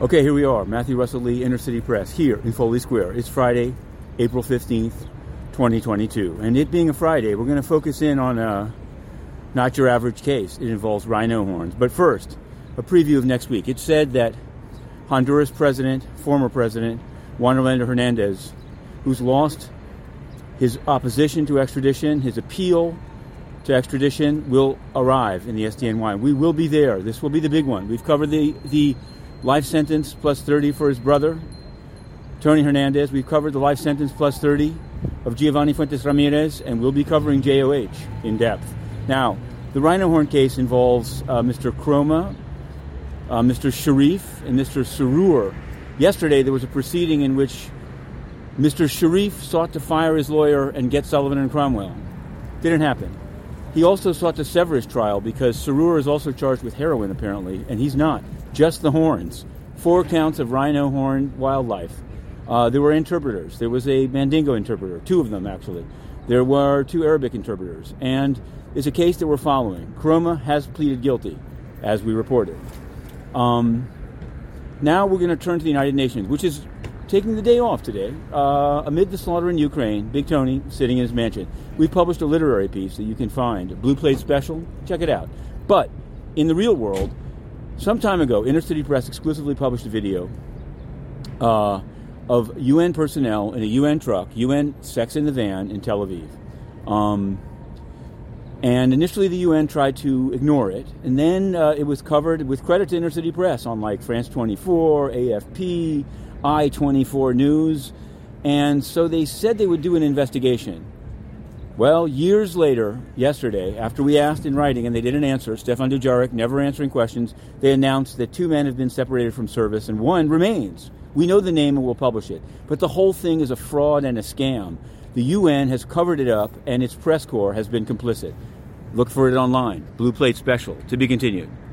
Okay, here we are, Matthew Russell Lee, Inner City Press, here in Foley Square. It's Friday, April 15th, 2022. And it being a Friday, we're going to focus in on a not your average case. It involves rhino horns. But first, a preview of next week. It said that Honduras President, former President, Juan Orlando Hernandez, who's lost his opposition to extradition, his appeal to extradition, will arrive in the SDNY. We will be there. This will be the big one. We've covered the, the life sentence plus 30 for his brother, Tony Hernandez. We've covered the life sentence plus 30 of Geovanny Fuentes Ramirez, and we'll be covering JOH in depth. Now, the rhino horn case involves uh, Mr. Kromah, uh, Mr. Cherif, and Mr. Surur. Yesterday, there was a proceeding in which Mr. Cherif sought to fire his lawyer and get Sullivan and Cromwell. Didn't happen. He also sought to sever his trial because Surur is also charged with heroin, apparently, and he's not. Just the horns. Four counts of rhino horn wildlife. Uh, there were interpreters. There was a Mandingo interpreter, two of them actually. There were two Arabic interpreters. And it's a case that we're following. Kromah has pleaded guilty, as we reported. Um, now we're going to turn to the United Nations, which is taking the day off today uh, amid the slaughter in Ukraine. Big Tony sitting in his mansion. We've published a literary piece that you can find, a Blue Plate Special. Check it out. But in the real world, some time ago, Inner City Press exclusively published a video uh, of UN personnel in a UN truck, UN Sex in the Van in Tel Aviv. Um, and initially, the UN tried to ignore it, and then uh, it was covered with credit to Inner City Press on like France 24, AFP, I 24 News, and so they said they would do an investigation. Well, years later, yesterday, after we asked in writing and they didn't answer, Stefan Dujarric never answering questions, they announced that two men have been separated from service and one remains. We know the name and we'll publish it. But the whole thing is a fraud and a scam. The UN has covered it up and its press corps has been complicit. Look for it online. Blue Plate Special. To be continued.